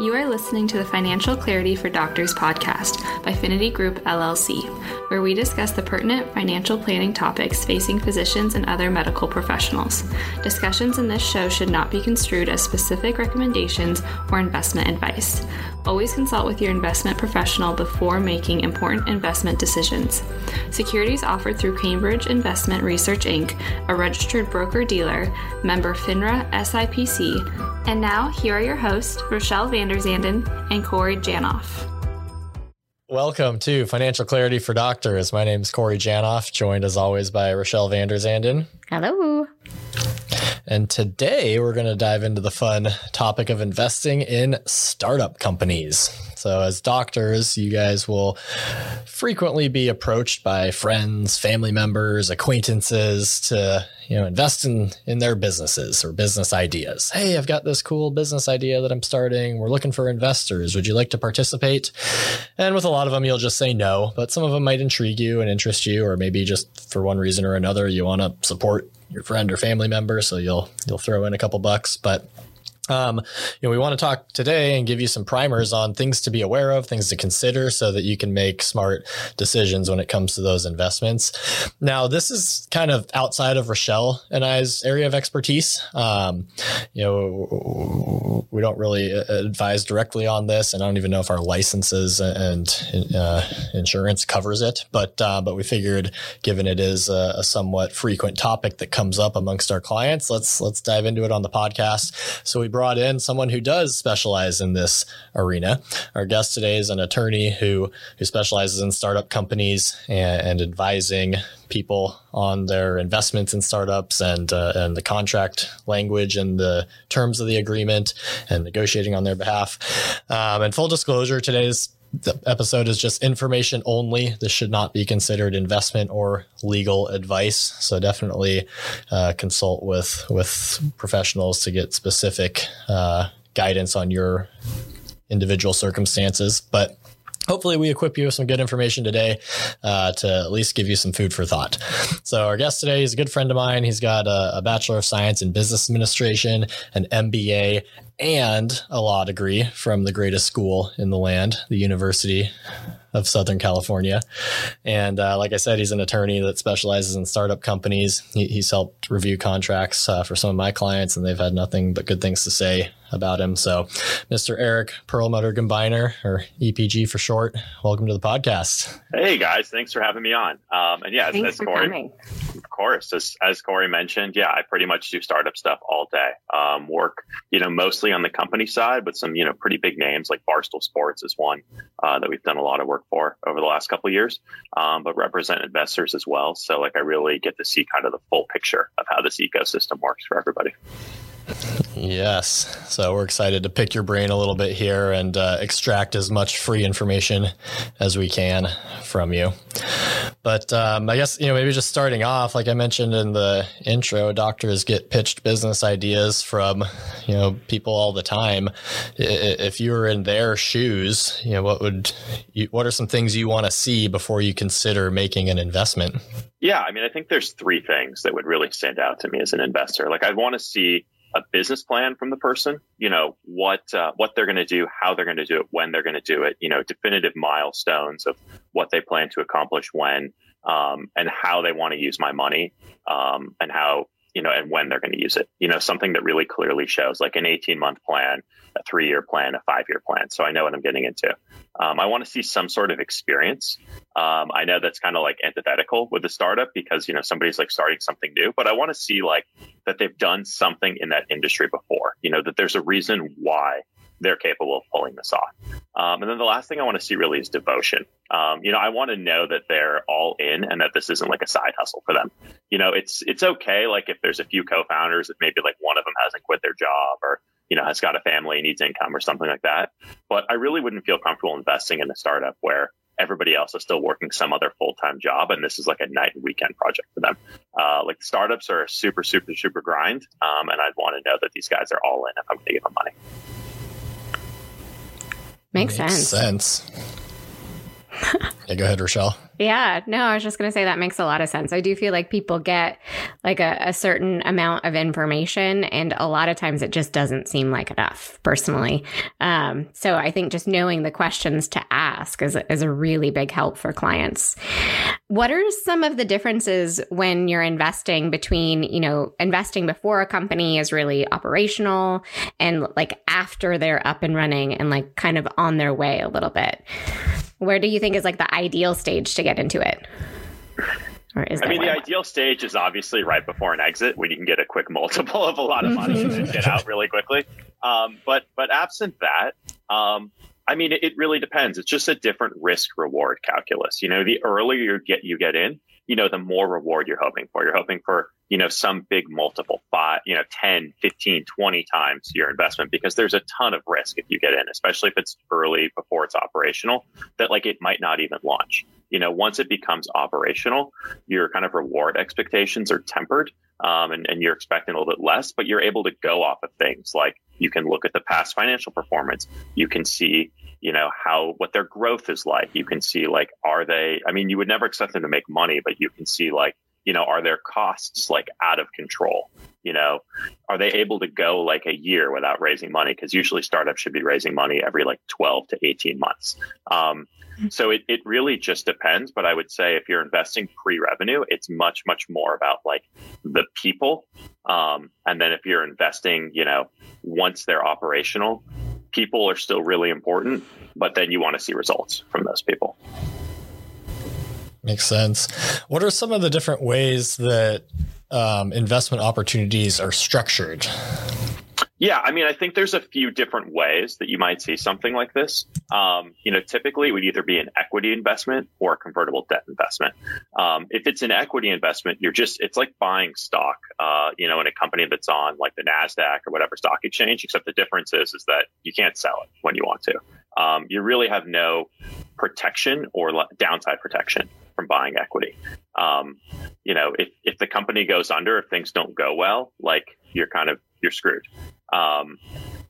You are listening to the Financial Clarity for Doctors podcast by Finity Group LLC, where we discuss the pertinent financial planning topics facing physicians and other medical professionals. Discussions in this show should not be construed as specific recommendations or investment advice. Always consult with your investment professional before making important investment decisions. Securities offered through Cambridge Investment Research Inc., a registered broker dealer, member FINRA SIPC, and now, here are your hosts, Rochelle Vanderzanden and Corey Janoff. Welcome to Financial Clarity for Doctors. My name is Corey Janoff, joined as always by Rochelle Vanderzanden. Hello. And today we're going to dive into the fun topic of investing in startup companies. So, as doctors, you guys will frequently be approached by friends, family members, acquaintances to you know invest in in their businesses or business ideas. Hey i've got this cool business idea that i'm starting. We're looking for investors. Would you like to participate? And with a lot of them you'll just say no but some of them might intrigue you and interest you or maybe just for one reason or another you want to support your friend or family member so you'll you'll throw in a couple bucks. But um, you know, we want to talk today and give you some primers on things to be aware of, things to consider so that you can make smart decisions when it comes to those investments. Now, this is kind of outside of Rochelle and I's area of expertise. Um, you know, we don't really uh, advise directly on this, and I don't even know if our licenses and uh, insurance covers it. But uh, but we figured, given it is a, a somewhat frequent topic that comes up amongst our clients, let's let's dive into it on the podcast. So we brought in someone who does specialize in this arena. Our guest today is an attorney who who specializes in startup companies and, and advising people on their investments in startups and uh, and the contract language and the terms of the agreement and negotiating on their behalf. Um, and full disclosure, today's the episode is just information only. This should not be considered investment or legal advice. So definitely uh, consult with with professionals to get specific uh, guidance on your individual circumstances. But hopefully we equip you with some good information today uh, to at least give you some food for thought. So our guest today is a good friend of mine. He's got a, a Bachelor of Science in Business Administration, an MBA, and a law degree from the greatest school in the land, the University of Southern California. And uh, like I said, he's an attorney that specializes in startup companies. He, he's helped review contracts uh, for some of my clients, and they've had nothing but good things to say about him. So, Mr. Eric Perlmutter Gumbiner, or EPG for short, welcome to the podcast. Hey guys, thanks for having me on. Um, and yeah, thanks as, Corey, of course, as, as Corey mentioned, yeah, I pretty much do startup stuff all day. Um, work, you know, mostly on the company side, but some, you know, pretty big names like Barstool Sports is one uh, that we've done a lot of work for over the last couple of years, um, but represent investors as well. So, like, I really get to see kind of the full picture of how this ecosystem works for everybody. Yes. So we're excited to pick your brain a little bit here and uh, extract as much free information as we can from you. But um, I guess, you know, maybe just starting off, like I mentioned in the intro, doctors get pitched business ideas from, you know, people all the time. If you were in their shoes, you know, what would, you, what are some things you want to see before you consider making an investment? Yeah. I mean, I think there's three things that would really stand out to me as an investor. Like, I want to see a business plan from the person, you know, what, uh, what they're going to do, how they're going to do it, when they're going to do it, you know, definitive milestones of what they plan to accomplish when, um, and how they want to use my money, um, and how, you know, and when they're going to use it, you know, something that really clearly shows like an 18 month plan, a three year plan, a five year plan. So I know what I'm getting into. Um, I want to see some sort of experience. Um, I know that's kind of like antithetical with the startup because, you know, somebody's like starting something new, but I want to see like that they've done something in that industry before, you know, that there's a reason why they're capable of pulling this off. Um, and then the last thing I want to see really is devotion. Um, you know, I want to know that they're all in and that this isn't like a side hustle for them. You know, it's it's okay like if there's a few co-founders, if maybe like one of them hasn't quit their job or you know has got a family, needs income or something like that. But I really wouldn't feel comfortable investing in a startup where everybody else is still working some other full time job, and this is like a night and weekend project for them. Uh, like startups are super, super, super grind, um, and I'd want to know that these guys are all in if I'm going to give them money. Makes, Makes sense. sense. Yeah, go ahead, Rochelle. Yeah, no, I was just going to say that makes a lot of sense. I do feel like people get like a, a, certain amount of information, and a lot of times it just doesn't seem like enough, personally. Um, so I think just knowing the questions to ask is, is a really big help for clients. What are some of the differences when you're investing between, you know, investing before a company is really operational and like after they're up and running and like kind of on their way a little bit? Where do you think is like the ideal stage to get into it? Or is I mean, the ideal stage is obviously right before an exit when you can get a quick multiple of a lot of money and get out really quickly. Um, but but absent that, um, I mean, it, really depends. It's just a different risk reward calculus. You know, the earlier you get you get in, you know, the more reward you're hoping for. You're hoping for, you know, some big multiple, five, you know, 10, 15, 20 times your investment because there's a ton of risk if you get in, especially if it's early before it's operational, that like it might not even launch. You know, once it becomes operational, your kind of reward expectations are tempered um, and, and you're expecting a little bit less, but you're able to go off of things like you can look at the past financial performance. You can see, you know, how, what their growth is like. You can see, like, are they, I mean, you would never expect them to make money, but you can see, like, you know, are their costs like out of control? You know, are they able to go like a year without raising money? Because usually startups should be raising money every like 12 to 18 months. Um, so it, it really just depends. But I would say if you're investing pre revenue, it's much, much more about like the people. Um, and then if you're investing, you know, once they're operational, people are still really important, but then you want to see results from those people. Makes sense. What are some of the different ways that um, investment opportunities are structured? Yeah, I mean, I think there's a few different ways that you might see something like this. Um, you know, typically it would either be an equity investment or a convertible debt investment. Um, if it's an equity investment, you're just, it's like buying stock, uh, you know, in a company that's on like the NASDAQ or whatever stock exchange, except the difference is, is that you can't sell it when you want to. Um, you really have no protection or downside protection from buying equity. Um, you know, if, if the company goes under, if things don't go well, like you're kind of, you're screwed. Um,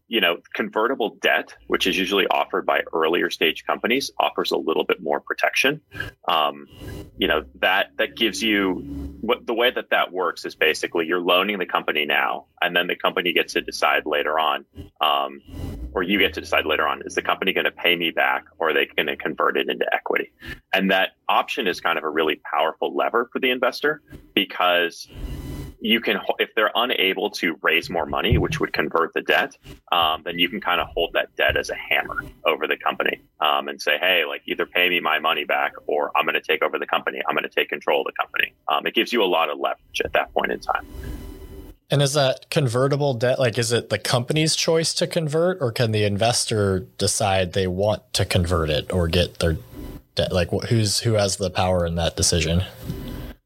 you know, convertible debt, which is usually offered by earlier stage companies, offers a little bit more protection. Um, you know, that that gives you what the way that that works is basically you're loaning the company now, and then the company gets to decide later on, um, or you get to decide later on, is the company going to pay me back, or are they going to convert it into equity? And that option is kind of a really powerful lever for the investor because you can, if they're unable to raise more money, which would convert the debt, um, then you can kind of hold that debt as a hammer over the company um, and say, hey, like either pay me my money back or I'm going to take over the company. I'm going to take control of the company. Um, it gives you a lot of leverage at that point in time. And is that convertible debt like is it the company's choice to convert or can the investor decide they want to convert it or get their debt like who's who has the power in that decision?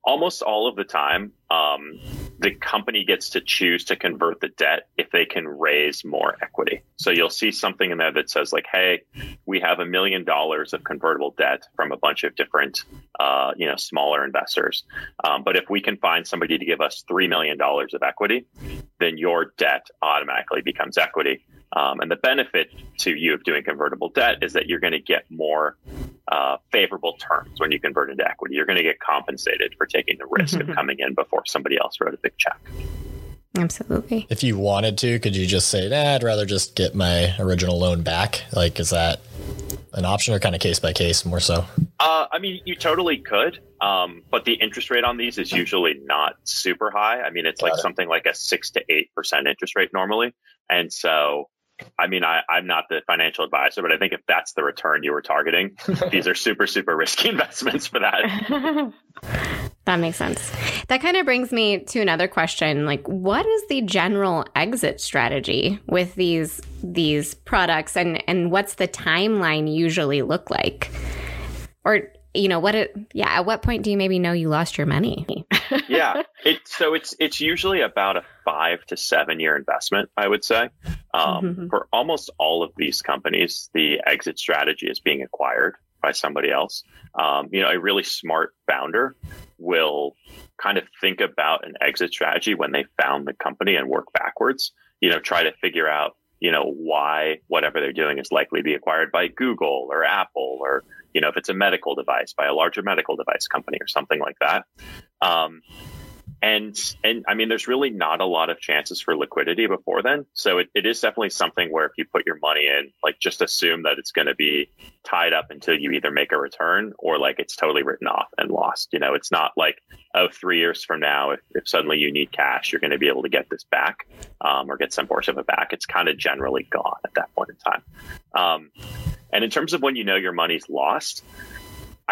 Almost all of the time, um, the company gets to choose to convert the debt if they can raise more equity. So you'll see something in there that says like, "Hey, we have a million dollars of convertible debt from a bunch of different, uh, you know, smaller investors. Um, but if we can find somebody to give us three million dollars of equity, then your debt automatically becomes equity." Um, and the benefit to you of doing convertible debt is that you're going to get more uh, favorable terms when you convert into equity. You're going to get compensated for taking the risk mm-hmm. of coming in before somebody else wrote a big check. Absolutely. If you wanted to, could you just say, nah, I'd rather just get my original loan back? Like, is that an option or kind of case by case more so? Uh, I mean, you totally could, um, but the interest rate on these is usually not super high. I mean, it's Got like it. something like a six to eight percent interest rate normally, and so I mean, I, I'm not the financial advisor, but I think if that's the return you were targeting, these are super, super risky investments for that. that makes sense. That kind of brings me to another question. Like, what is the general exit strategy with these these products and, and what's the timeline usually look like? Or you know what it yeah at what point do you maybe know you lost your money yeah it so it's it's usually about a five to seven year investment i would say um, mm-hmm. for almost all of these companies the exit strategy is being acquired by somebody else um, you know a really smart founder will kind of think about an exit strategy when they found the company and work backwards you know try to figure out you know, why whatever they're doing is likely to be acquired by Google or Apple or, you know, if it's a medical device by a larger medical device company or something like that. Um, and and I mean, there's really not a lot of chances for liquidity before then. So it, it is definitely something where if you put your money in, like just assume that it's going to be tied up until you either make a return or like it's totally written off and lost. You know, it's not like oh, three years from now, if, if suddenly you need cash, you're going to be able to get this back um, or get some portion of it back. It's kind of generally gone at that point in time. Um, and in terms of when you know your money's lost,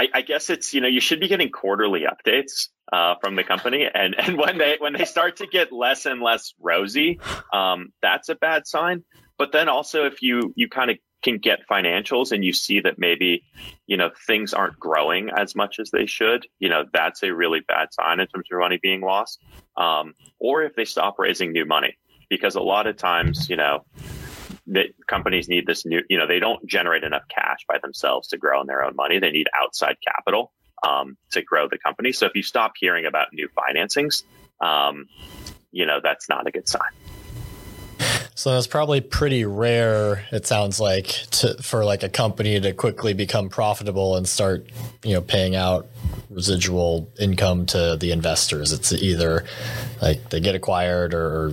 I, I, guess it's you know you should be getting quarterly updates uh, from the company, and and when they when they start to get less and less rosy, um, that's a bad sign. But then also if you you kind of can get financials and you see that maybe you know things aren't growing as much as they should, you know that's a really bad sign in terms of money being lost. Um, or if they stop raising new money, because a lot of times you know that companies need this new, you know, they don't generate enough cash by themselves to grow in their own money. They need outside capital um, to grow the company. So if you stop hearing about new financings, um, you know, that's not a good sign. So it's probably pretty rare. It sounds like to, for like a company to quickly become profitable and start, you know, paying out residual income to the investors. It's either like they get acquired or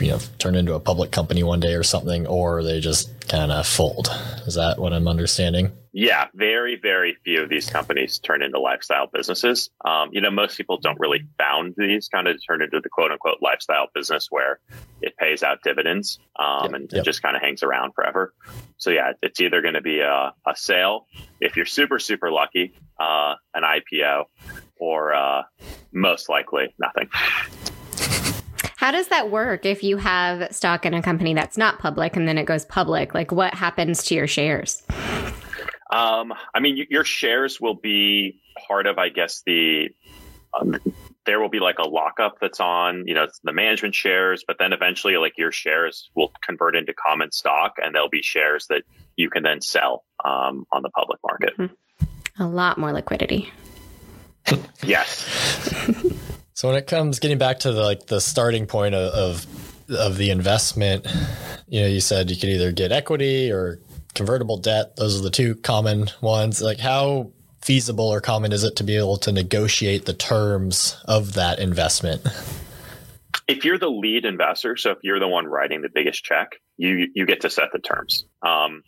you know turn into a public company one day or something, or they just kind of fold. Is that what I'm understanding? Yeah, very, very few of these companies turn into lifestyle businesses. Um, you know, most people don't really found these kind of turn into the quote unquote lifestyle business where it pays out dividends um, yep, and yep. it just kind of hangs around forever. So yeah, it's either going to be a, a, sale if you're super, super lucky, uh, an IPO, or uh, most likely nothing. How does that work if you have stock in a company that's not public and then it goes public? Like, what happens to your shares? Um, I mean, your shares will be part of, I guess, the. Um, there will be like a lockup that's on, you know, the management shares, but then eventually, like your shares will convert into common stock, and there'll be shares that you can then sell um, on the public market. Mm-hmm. A lot more liquidity. yes. So when it comes getting back to the like the starting point of, of of the investment, you know, you said you could either get equity or convertible debt. Those are the two common ones. Like how feasible or common is it to be able to negotiate the terms of that investment? If you're the lead investor, so if you're the one writing the biggest check, you you get to set the terms. Um,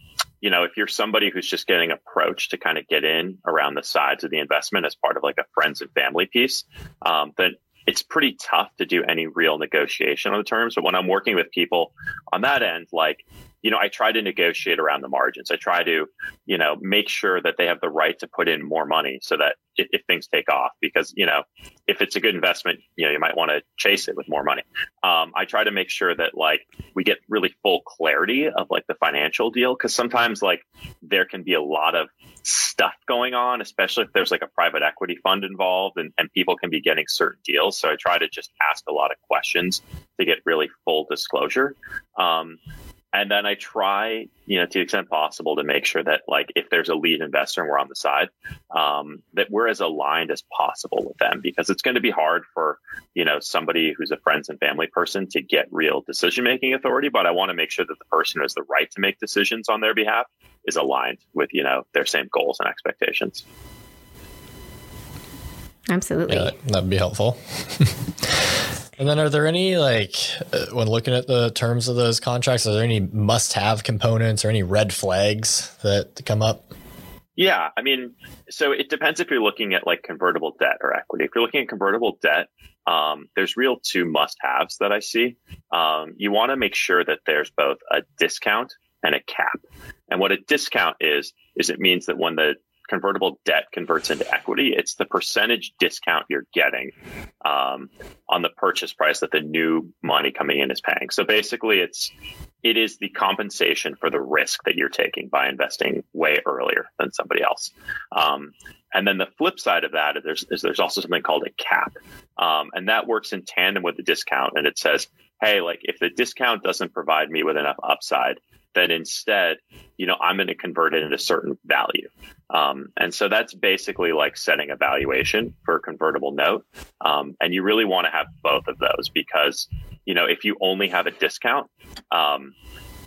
you know, if you're somebody who's just getting approached to kind of get in around the sides of the investment as part of like a friends and family piece, um, then it's pretty tough to do any real negotiation on the terms. But when I'm working with people on that end, like you know, I try to negotiate around the margins. I try to, you know, make sure that they have the right to put in more money so that if, if things take off, because, you know, if it's a good investment, you know, you might want to chase it with more money. Um, I try to make sure that like we get really full clarity of like the financial deal. Cause sometimes like there can be a lot of stuff going on, especially if there's like a private equity fund involved and, and people can be getting certain deals. So I try to just ask a lot of questions to get really full disclosure. Um, and then I try, you know, to the extent possible to make sure that like if there's a lead investor and we're on the side, um, that we're as aligned as possible with them because it's going to be hard for, you know, somebody who's a friends and family person to get real decision making authority. But I want to make sure that the person who has the right to make decisions on their behalf is aligned with, you know, their same goals and expectations. Absolutely. Yeah, that'd be helpful. And then, are there any like uh, when looking at the terms of those contracts? Are there any must-have components or any red flags that come up? Yeah, I mean, so it depends if you're looking at like convertible debt or equity. If you're looking at convertible debt, um, there's real two must-haves that I see. Um, you want to make sure that there's both a discount and a cap. And what a discount is, is it means that when the convertible debt converts into equity, it's the percentage discount you're getting um, on the purchase price that the new money coming in is paying. So basically, it's it is the compensation for the risk that you're taking by investing way earlier than somebody else. Um, and then the flip side of that is there's, there's also something called a cap, um, and that works in tandem with the discount. And it says, hey, like if the discount doesn't provide me with enough upside, then instead, you know, I'm going to convert it into certain value. Um, and so that's basically like setting a valuation for a convertible note. Um, and you really want to have both of those because, you know, if you only have a discount, um,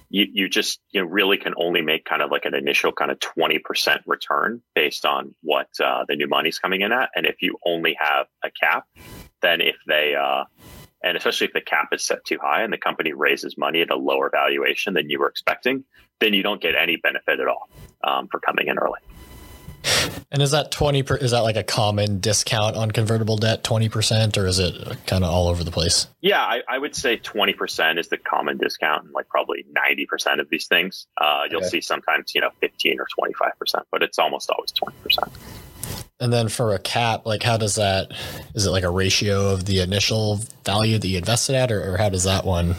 you, you just you know really can only make kind of like an initial kind of 20% return based on what uh, the new money's coming in at and if you only have a cap then if they uh, and especially if the cap is set too high and the company raises money at a lower valuation than you were expecting then you don't get any benefit at all um, for coming in early. And is that 20 per, is that like a common discount on convertible debt 20% or is it kind of all over the place? Yeah I, I, would say 20% is the common discount and like probably 90% of these things. Uh, you'll okay. see sometimes you know 15 or 25% but it's almost always 20% and then for a cap like how does that is it like a ratio of the initial value that you invested at or, or how does that one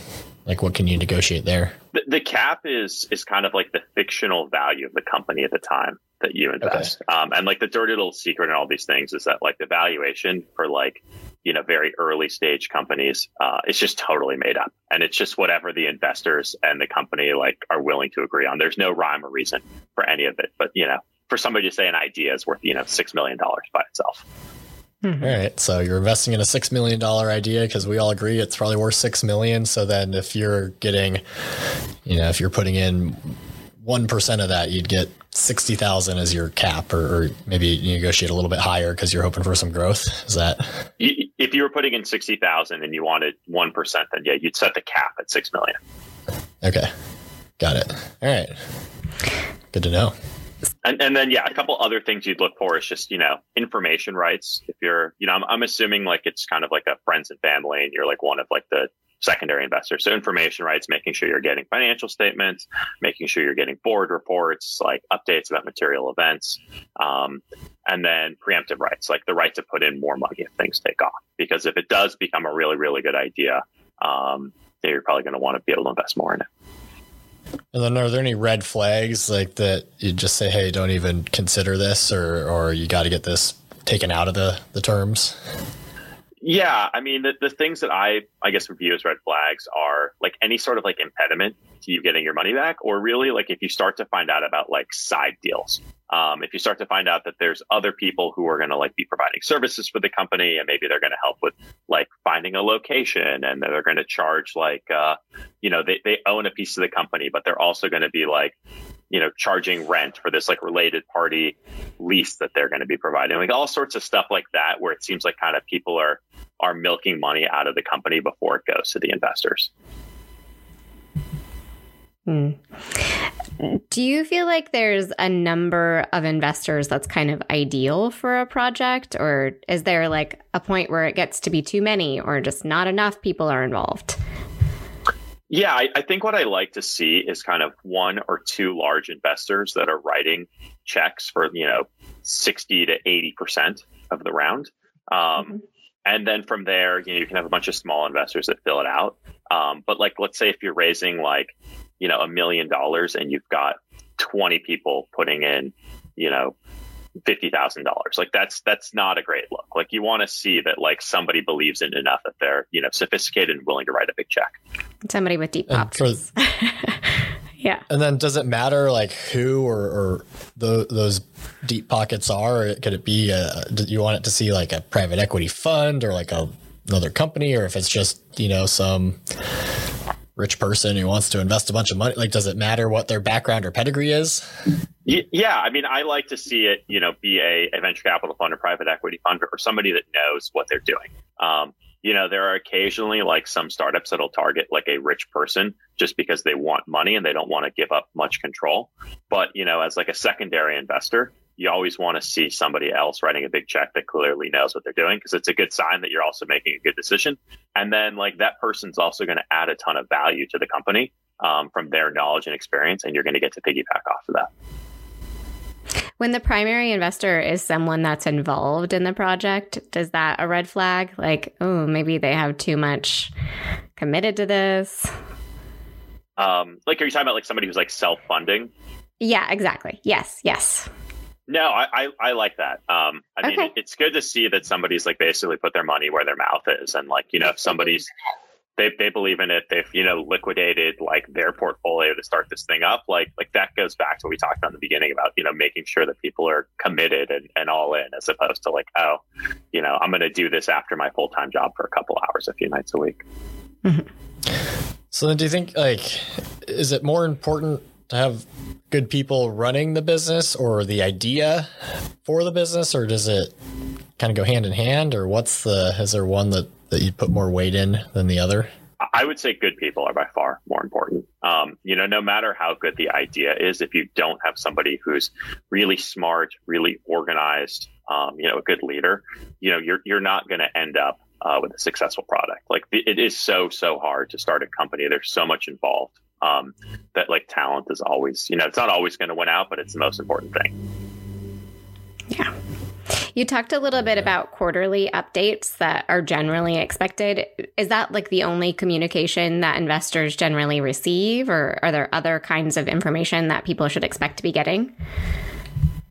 like what can you negotiate there the, the, cap is is kind of like the fictional value of the company at the time that you invest. Okay. Um, and like the dirty little secret in all these things is that like the valuation for like, you know, very early stage companies, uh, it's just totally made up. And it's just whatever the investors and the company like are willing to agree on. There's no rhyme or reason for any of it. But, you know, for somebody to say an idea is worth, you know, $6 million by itself. Mm-hmm. All right. So you're investing in a $6 million idea because we all agree it's probably worth 6 million. So then if you're getting, you know, if you're putting in 1% of that, you'd get 60,000 as your cap, or, or, maybe you negotiate a little bit higher because you're hoping for some growth. Is that? If you were putting in 60,000 and you wanted 1%, then yeah, you'd set the cap at 6 million. Okay. Got it. All right. Good to know. And, and then, yeah, a couple other things you'd look for is just, you know, information rights. If you're, you know, I'm, I'm assuming like it's kind of like a friends and family and you're like one of like the secondary investors. So information rights, making sure you're getting financial statements, making sure you're getting board reports, like updates about material events, um, and then preemptive rights, like the right to put in more money if things take off. Because if it does become a really, really good idea, um, you're probably going to want to be able to invest more in it. And then, are there any red flags like that? You just say, "Hey, don't even consider this," or or you got to get this taken out of the the terms. Yeah, I mean the, the things that I I guess would as red flags are like any sort of like impediment to you getting your money back, or really like if you start to find out about like side deals. Um, if you start to find out that there's other people who are going to like be providing services for the company and maybe they're going to help with like finding a location and they're going to charge like uh, you know they, they own a piece of the company but they're also going to be like you know, charging rent for this like related party lease that they're going to be providing, like all sorts of stuff like that, where it seems like kind of people are are milking money out of the company before it goes to the investors. Hmm. Do you feel like there's a number of investors that's kind of ideal for a project, or is there like a point where it gets to be too many, or just not enough people are involved? Yeah, I, I, think what I like to see is kind of one or two large investors that are writing checks for, you know, 60 to 80% of the round. Um, mm-hmm. And then from there, you know, you can have a bunch of small investors that fill it out. Um, but like, let's say if you're raising like, you know, a million dollars and you've got 20 people putting in, you know, fifty thousand dollars. Like that's that's not a great look. Like you want to see that like somebody believes in enough that they're you know sophisticated and willing to write a big check. Somebody with deep pockets. For, yeah. And then does it matter like who or, or the, those deep pockets are? Could it be a, do you want it to see like a private equity fund or like a another company, or if it's just you know some rich person who wants to invest a bunch of money? Like, does it matter what their background or pedigree is? Yeah, I mean, I like to see it, you know, be a, a venture capital fund or private equity fund or somebody that knows what they're doing. Um, you know, there are occasionally like some startups that'll target like a rich person just because they want money and they don't want to give up much control. But, you know, as like a secondary investor, you always want to see somebody else writing a big check that clearly knows what they're doing because it's a good sign that you're also making a good decision. And then like that person's also going to add a ton of value to the company um, from their knowledge and experience, and you're going to get to piggyback off of that. When the primary investor is someone that's involved in the project, does that a red flag? Like, oh, maybe they have too much committed to this. Um, like, are you talking about like somebody who's like self funding? Yeah, exactly. Yes, yes. No, I, I, I like that. Um, I mean, it's good to see that somebody's like basically put their money where their mouth is, and like you know, if somebody's they they believe in it, they've you know liquidated like their portfolio to start this thing up. Like like that goes back to what we talked about in the beginning about you know making sure that people are committed and, and all in, as opposed to like oh, you know, I'm going to do this after my full time job for a couple hours a few nights a week. Mm-hmm. So then do you think like is it more important to have good people running the business or the idea for the business or does it kind of go hand in hand or what's the is there one that that you put more weight in than the other? I would say good people are by far more important. Um, you know, no matter how good the idea is, if you don't have somebody who's really smart, really organized, um, you know, a good leader, you know, you're you're not going to end up uh, with a successful product. Like it is so so hard to start a company. There's so much involved um, that like talent is always, you know, it's not always going to win out, but it's the most important thing. Yeah. You talked a little bit about quarterly updates that are generally expected. Is that like the only communication that investors generally receive, or are there other kinds of information that people should expect to be getting?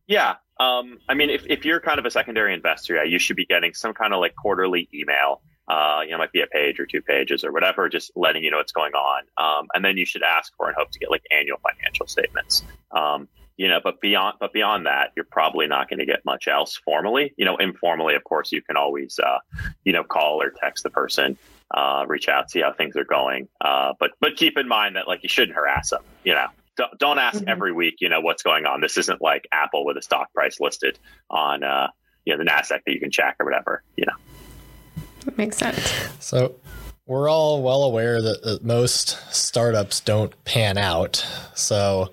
Yeah. Um, I mean, if, if you're kind of a secondary investor, yeah, you should be getting some kind of like quarterly email. Uh, you know, might be a page or two pages or whatever, just letting you know what's going on. Um, and then you should ask for and hope to get like annual financial statements. Um, you know, but beyond, but beyond that, you're probably not going to get much else formally. You know, informally, of course, you can always, uh, you know, call or text the person, uh, reach out, see how things are going. Uh, but, but keep in mind that like you shouldn't harass them, you know, don't, don't ask mm-hmm. every week, you know, what's going on. This isn't like Apple with a stock price listed on, uh, you know, the NASDAQ that you can check or whatever, you know. Makes sense. So we're all well aware that, that, most startups don't pan out. So,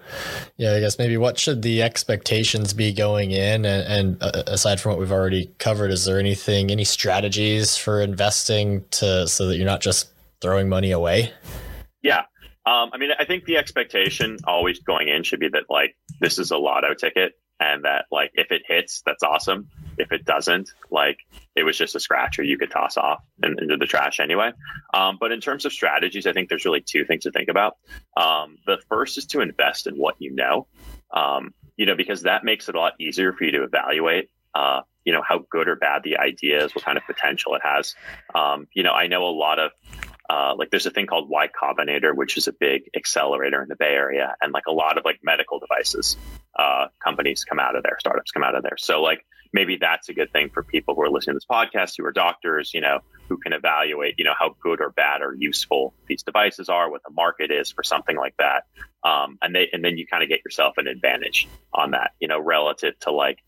yeah, I guess maybe what should the expectations be going in? And, and uh, aside from what we've already covered, is there anything, any strategies for investing to so that you're not just throwing money away? Yeah. Um, I mean, I think the expectation always going in should be that like this is a lotto ticket and that like if it hits, that's awesome. If it doesn't, like it was just a scratcher you could toss off and, into the trash anyway. Um, but in terms of strategies, I think there's really two things to think about. Um, the first is to invest in what you know, um, you know, because that makes it a lot easier for you to evaluate. Uh, you know how good or bad the idea is, what kind of potential it has. Um, you know, I know a lot of uh, like there's a thing called Y Combinator, which is a big accelerator in the Bay Area, and like a lot of like medical devices uh, companies come out of there, startups come out of there. So like maybe that's a good thing for people who are listening to this podcast, who are doctors, you know, who can evaluate, you know, how good or bad or useful these devices are, what the market is for something like that, um, and they and then you kind of get yourself an advantage on that, you know, relative to like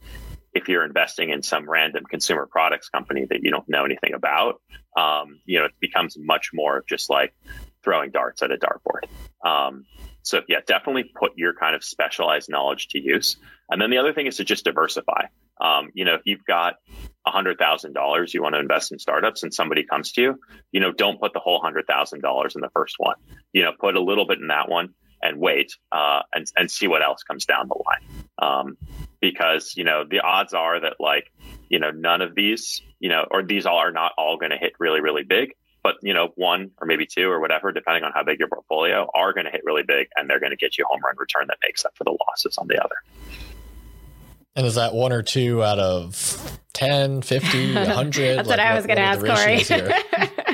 if you're investing in some random consumer products company that you don't know anything about, um, you know, it becomes much more of just like throwing darts at a dartboard. Um, so yeah, definitely put your kind of specialized knowledge to use. And then the other thing is to just diversify. Um, you know, if you've got hundred thousand dollars you want to invest in startups and somebody comes to you, you know, don't put the whole hundred thousand dollars in the first one. You know, put a little bit in that one and wait uh, and and see what else comes down the line. Um, because you know the odds are that like you know none of these you know or these all are not all going to hit really really big but you know one or maybe two or whatever depending on how big your portfolio are going to hit really big and they're going to get you a home run return that makes up for the losses on the other. And is that one or two out of 10 50 100 that's like, what i was going to ask corey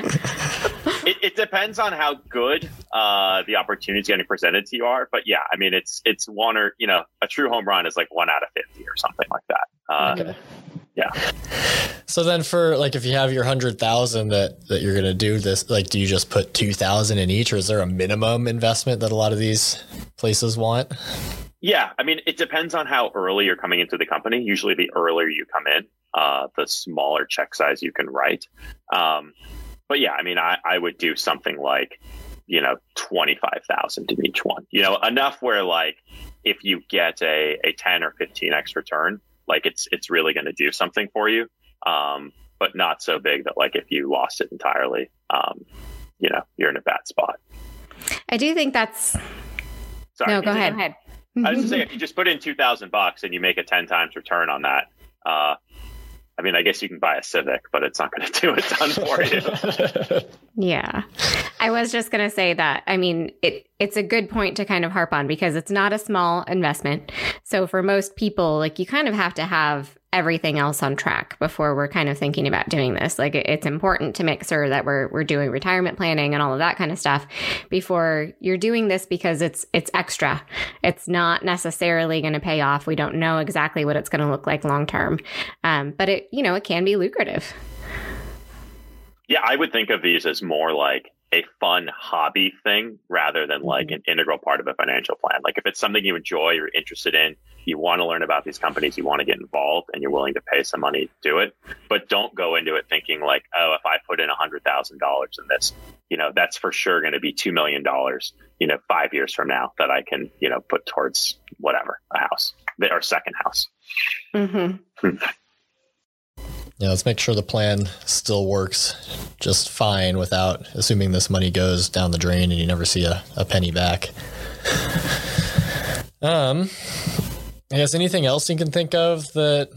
it, it, depends on how good uh, the opportunities getting presented to you are. But yeah, I mean, it's it's one or you know, a true home run is like one out of fifty or something like that. Uh, okay. Yeah. So then, for like, if you have your hundred thousand that that you're gonna do this, like, do you just put two thousand in each, or is there a minimum investment that a lot of these places want? Yeah, I mean, it depends on how early you're coming into the company. Usually, the earlier you come in, uh, the smaller check size you can write. Um, but yeah, I mean, I, I would do something like, you know, 25,000 in each one, you know, enough where like, if you get a, a 10 or 15x return, like it's, it's really going to do something for you. Um, but not so big that like if you lost it entirely, um, you know, you're in a bad spot. I do think that's. Sorry. No, go ahead. Go ahead. I was just saying, if you just put in 2000 bucks and you make a 10 times return on that, uh, I mean, I guess you can buy a Civic, but it's not going to do a ton for you. yeah. I was just going to say that. I mean, it it's a good point to kind of harp on because it's not a small investment. So for most people, like you kind of have to have everything else on track before we're kind of thinking about doing this. Like it's important to make sure that we're we're doing retirement planning and all of that kind of stuff before you're doing this because it's it's extra. It's not necessarily going to pay off. We don't know exactly what it's going to look like long term, um, but it you know it can be lucrative. Yeah, I would think of these as more like a fun hobby thing rather than like mm-hmm. an integral part of a financial plan. Like if it's something you enjoy, you're interested in, you want to learn about these companies, you want to get involved and you're willing to pay some money to do it, but don't go into it thinking like, oh, if I put in a hundred thousand dollars in this, you know, that's for sure going to be $2 million, you know, five years from now that I can, you know, put towards whatever, a house, our second house. Mm-hmm. Hmm. Yeah, let's make sure the plan still works just fine without assuming this money goes down the drain and you never see a, a penny back. Um, I guess anything else you can think of that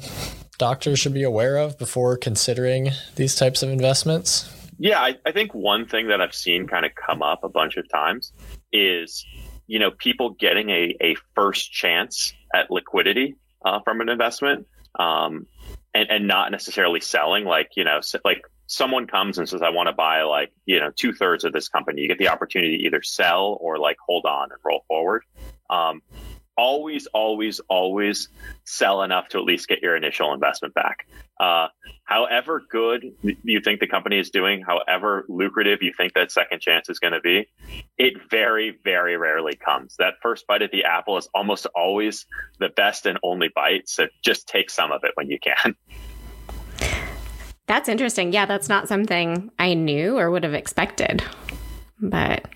doctors should be aware of before considering these types of investments? Yeah, I, I think one thing that I've seen kind of come up a bunch of times is, you know, people getting a, a first chance at liquidity uh, from an investment. Um, and, and not necessarily selling like you know like someone comes and says i want to buy like you know two thirds of this company. You get the opportunity to either sell or like hold on and roll forward. Um, always, always, always sell enough to at least get your initial investment back. Uh, however good you think the company is doing, however lucrative you think that second chance is going to be, it very, very rarely comes. That first bite at the apple is almost always the best and only bite. So just take some of it when you can. That's interesting. Yeah, that's not something I knew or would have expected. But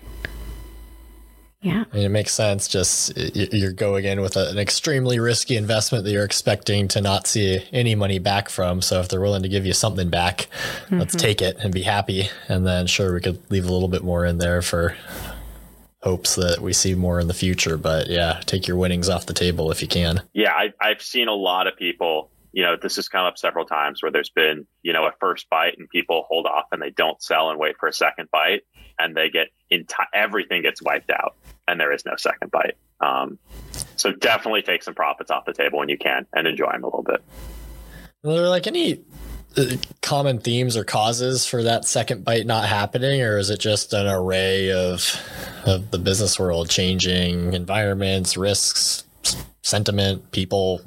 yeah. I mean, it makes sense. Just you're going in with an extremely risky investment that you're expecting to not see any money back from. So if they're willing to give you something back, mm-hmm. let's take it and be happy. And then sure, we could leave a little bit more in there for hopes that we see more in the future. But yeah, take your winnings off the table if you can. Yeah, I, I've seen a lot of people you know, this has come up several times where there's been, you know, a first bite and people hold off and they don't sell and wait for a second bite and they get enti- everything gets wiped out and there is no second bite. Um, so definitely take some profits off the table when you can and enjoy them a little bit. Are there like any uh, common themes or causes for that second bite not happening, or is it just an array of of the business world changing environments, risks, sentiment, people,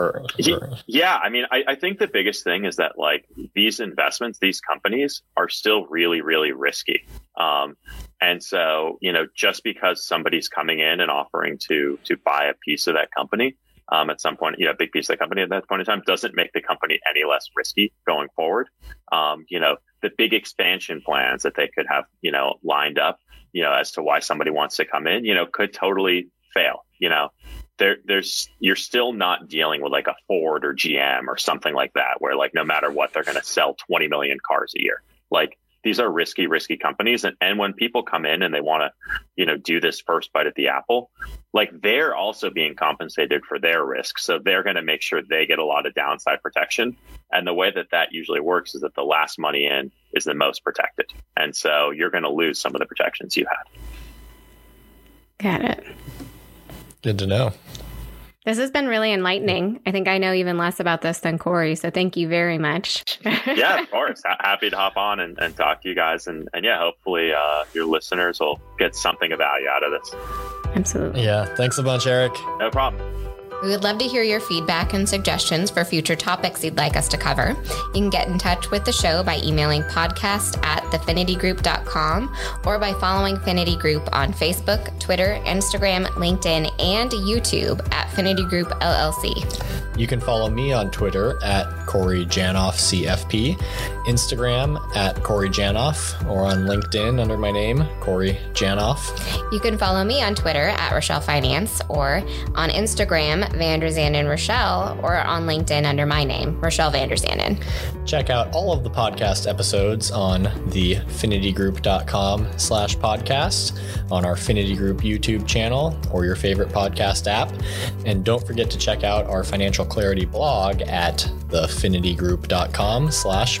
or, or... Yeah, I mean, I, I, think the biggest thing is that like these investments, these companies are still really, really risky. Um, and so, you know, just because somebody's coming in and offering to to buy a piece of that company um, at some point, you know, a big piece of the company at that point in time doesn't make the company any less risky going forward. Um, you know, the big expansion plans that they could have, you know, lined up, you know, as to why somebody wants to come in, you know, could totally fail. You know, there there's you're still not dealing with like a Ford or GM or something like that where like no matter what they're going to sell 20 million cars a year. Like these are risky risky companies and, and when people come in and they want to you know do this first bite at the apple like they're also being compensated for their risk. So they're going to make sure they get a lot of downside protection. And the way that that usually works is that the last money in is the most protected. And so you're going to lose some of the protections you had. Got it Good to know. This has been really enlightening. I think I know even less about this than Corey, so thank you very much. yeah, of course. H- happy to hop on and, and, talk to you guys. And, and yeah, hopefully uh, your listeners will get something of value out of this. Absolutely. Yeah. Thanks a bunch, Eric. No problem. We would love to hear your feedback and suggestions for future topics you'd like us to cover. You can get in touch with the show by emailing podcast at thefinitygroup.com or by following Finity Group on Facebook, Twitter, Instagram, LinkedIn, and YouTube at Finity Group LLC. You can follow me on Twitter at Corey Janoff CFP, Instagram at Corey Janoff, or on LinkedIn under my name, Corey Janoff. You can follow me on Twitter at Rochelle Finance or on Instagram Vanderzanden Rochelle, or on LinkedIn under my name, Rochelle Vanderzanden. Check out all of the podcast episodes on the finitygroup.com slash podcast, on our Finity Group YouTube channel, or your favorite podcast app. And don't forget to check out our financial clarity blog at thefinitygroup.com slash